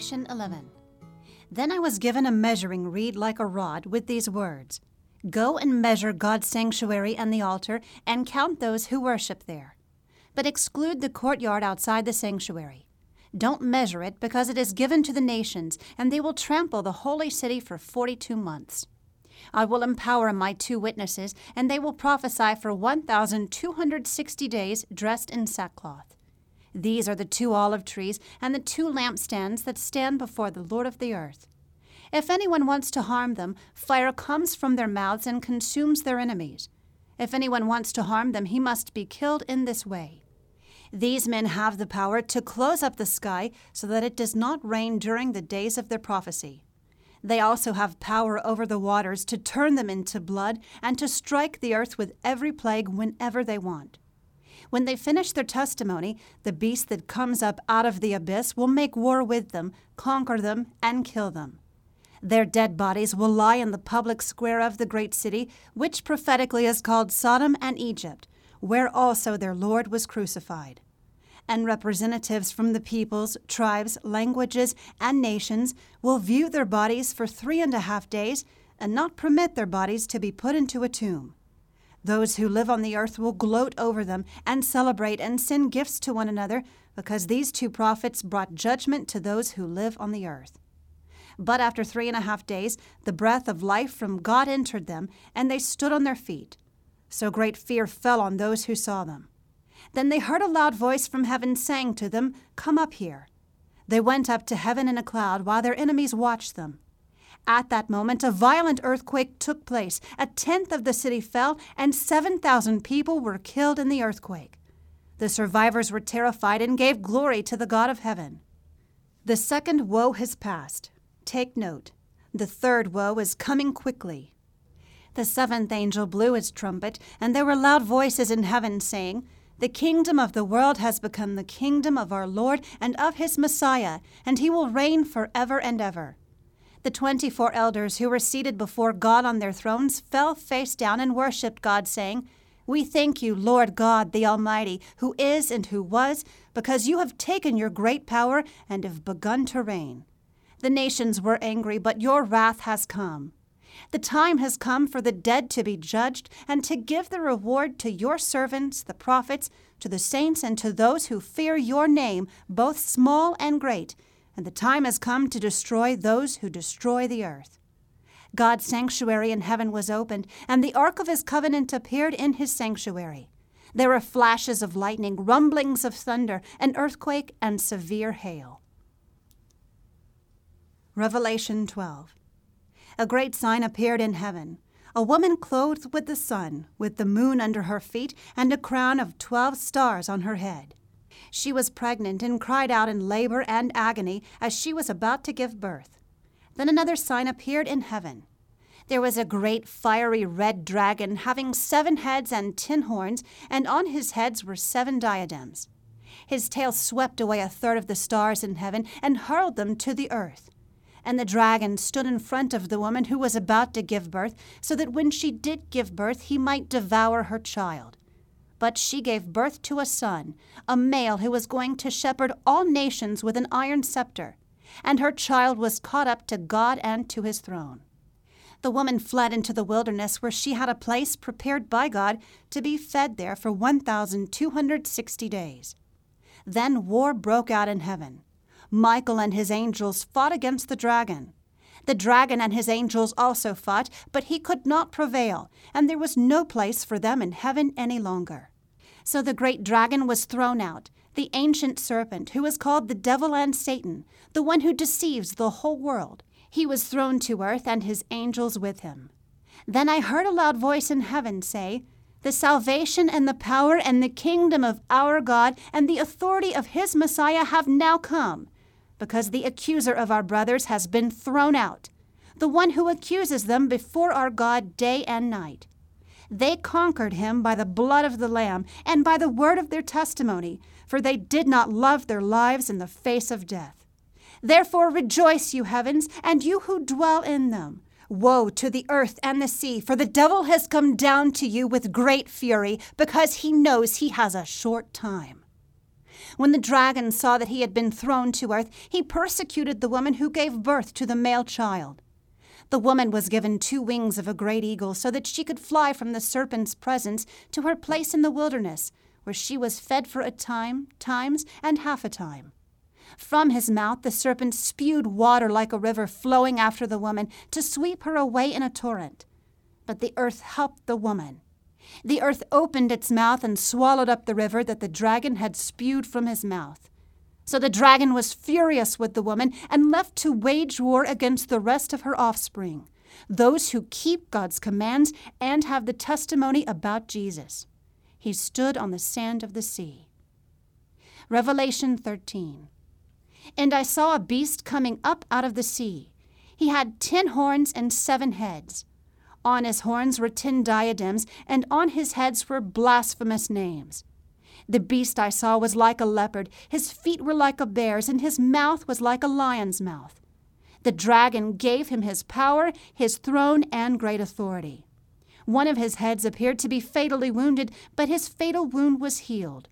Revelation 11. Then I was given a measuring reed like a rod with these words Go and measure God's sanctuary and the altar, and count those who worship there. But exclude the courtyard outside the sanctuary. Don't measure it, because it is given to the nations, and they will trample the holy city for forty two months. I will empower my two witnesses, and they will prophesy for 1,260 days dressed in sackcloth. These are the two olive trees and the two lampstands that stand before the Lord of the earth. If anyone wants to harm them, fire comes from their mouths and consumes their enemies. If anyone wants to harm them, he must be killed in this way. These men have the power to close up the sky so that it does not rain during the days of their prophecy. They also have power over the waters to turn them into blood and to strike the earth with every plague whenever they want. When they finish their testimony, the beast that comes up out of the abyss will make war with them, conquer them, and kill them. Their dead bodies will lie in the public square of the great city, which prophetically is called Sodom and Egypt, where also their Lord was crucified. And representatives from the peoples, tribes, languages, and nations will view their bodies for three and a half days and not permit their bodies to be put into a tomb. Those who live on the earth will gloat over them and celebrate and send gifts to one another because these two prophets brought judgment to those who live on the earth. But after three and a half days, the breath of life from God entered them, and they stood on their feet. So great fear fell on those who saw them. Then they heard a loud voice from heaven saying to them, Come up here. They went up to heaven in a cloud while their enemies watched them. At that moment, a violent earthquake took place. A tenth of the city fell, and 7,000 people were killed in the earthquake. The survivors were terrified and gave glory to the God of heaven. The second woe has passed. Take note. The third woe is coming quickly. The seventh angel blew his trumpet, and there were loud voices in heaven saying, The kingdom of the world has become the kingdom of our Lord and of his Messiah, and he will reign forever and ever. The twenty four elders who were seated before God on their thrones fell face down and worshipped God, saying, We thank you, Lord God, the Almighty, who is and who was, because you have taken your great power and have begun to reign. The nations were angry, but your wrath has come. The time has come for the dead to be judged and to give the reward to your servants, the prophets, to the saints, and to those who fear your name, both small and great and the time has come to destroy those who destroy the earth. God's sanctuary in heaven was opened, and the ark of his covenant appeared in his sanctuary. There were flashes of lightning, rumblings of thunder, an earthquake, and severe hail. Revelation 12. A great sign appeared in heaven a woman clothed with the sun, with the moon under her feet, and a crown of twelve stars on her head. She was pregnant and cried out in labor and agony as she was about to give birth. Then another sign appeared in heaven. There was a great fiery red dragon having seven heads and ten horns, and on his heads were seven diadems. His tail swept away a third of the stars in heaven and hurled them to the earth. And the dragon stood in front of the woman who was about to give birth, so that when she did give birth, he might devour her child. But she gave birth to a son, a male who was going to shepherd all nations with an iron scepter, and her child was caught up to God and to his throne. The woman fled into the wilderness where she had a place prepared by God to be fed there for 1,260 days. Then war broke out in heaven. Michael and his angels fought against the dragon. The dragon and his angels also fought, but he could not prevail, and there was no place for them in heaven any longer. So the great dragon was thrown out, the ancient serpent, who is called the devil and Satan, the one who deceives the whole world. He was thrown to earth, and his angels with him. Then I heard a loud voice in heaven say, The salvation and the power and the kingdom of our God and the authority of his Messiah have now come, because the accuser of our brothers has been thrown out, the one who accuses them before our God day and night. They conquered him by the blood of the Lamb and by the word of their testimony, for they did not love their lives in the face of death. Therefore rejoice, you heavens, and you who dwell in them. Woe to the earth and the sea, for the devil has come down to you with great fury, because he knows he has a short time. When the dragon saw that he had been thrown to earth, he persecuted the woman who gave birth to the male child. The woman was given two wings of a great eagle so that she could fly from the serpent's presence to her place in the wilderness, where she was fed for a time, times, and half a time. From his mouth the serpent spewed water like a river flowing after the woman to sweep her away in a torrent. But the earth helped the woman. The earth opened its mouth and swallowed up the river that the dragon had spewed from his mouth. So the dragon was furious with the woman and left to wage war against the rest of her offspring, those who keep God's commands and have the testimony about Jesus. He stood on the sand of the sea. Revelation 13. And I saw a beast coming up out of the sea. He had ten horns and seven heads. On his horns were ten diadems, and on his heads were blasphemous names. The beast I saw was like a leopard, his feet were like a bear's, and his mouth was like a lion's mouth. The dragon gave him his power, his throne, and great authority. One of his heads appeared to be fatally wounded, but his fatal wound was healed.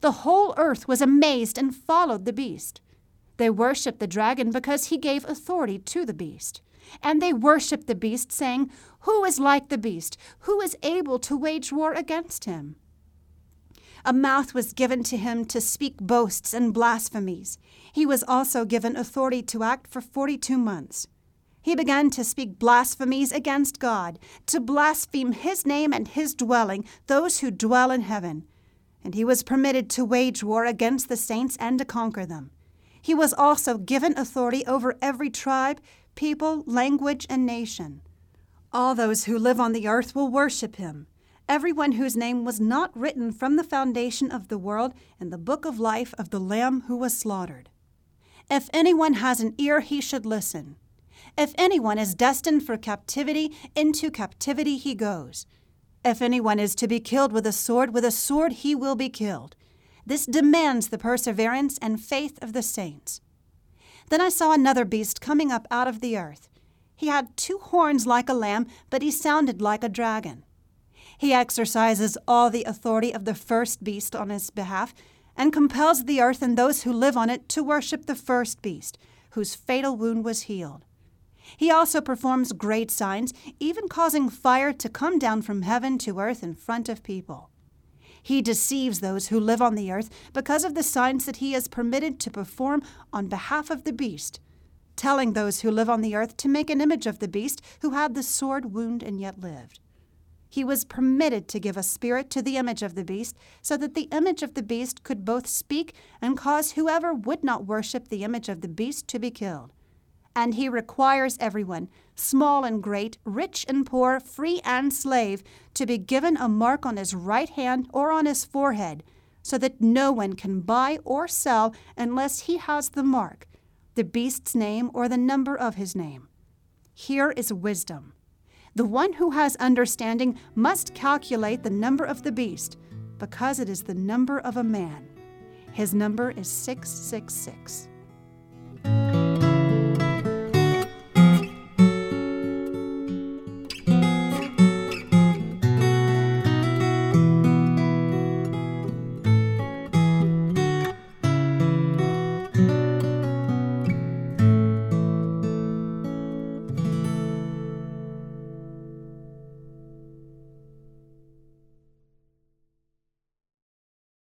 The whole earth was amazed and followed the beast. They worshiped the dragon because he gave authority to the beast. And they worshiped the beast, saying, Who is like the beast? Who is able to wage war against him? A mouth was given to him to speak boasts and blasphemies. He was also given authority to act for 42 months. He began to speak blasphemies against God, to blaspheme his name and his dwelling, those who dwell in heaven. And he was permitted to wage war against the saints and to conquer them. He was also given authority over every tribe, people, language, and nation. All those who live on the earth will worship him everyone whose name was not written from the foundation of the world in the book of life of the Lamb who was slaughtered. If anyone has an ear, he should listen. If anyone is destined for captivity, into captivity he goes. If anyone is to be killed with a sword, with a sword he will be killed. This demands the perseverance and faith of the saints. Then I saw another beast coming up out of the earth. He had two horns like a lamb, but he sounded like a dragon. He exercises all the authority of the first beast on his behalf and compels the earth and those who live on it to worship the first beast, whose fatal wound was healed. He also performs great signs, even causing fire to come down from heaven to earth in front of people. He deceives those who live on the earth because of the signs that he is permitted to perform on behalf of the beast, telling those who live on the earth to make an image of the beast who had the sword wound and yet lived he was permitted to give a spirit to the image of the beast, so that the image of the beast could both speak and cause whoever would not worship the image of the beast to be killed. And he requires everyone, small and great, rich and poor, free and slave, to be given a mark on his right hand or on his forehead, so that no one can buy or sell unless he has the mark, the beast's name or the number of his name. Here is wisdom. The one who has understanding must calculate the number of the beast, because it is the number of a man. His number is 666.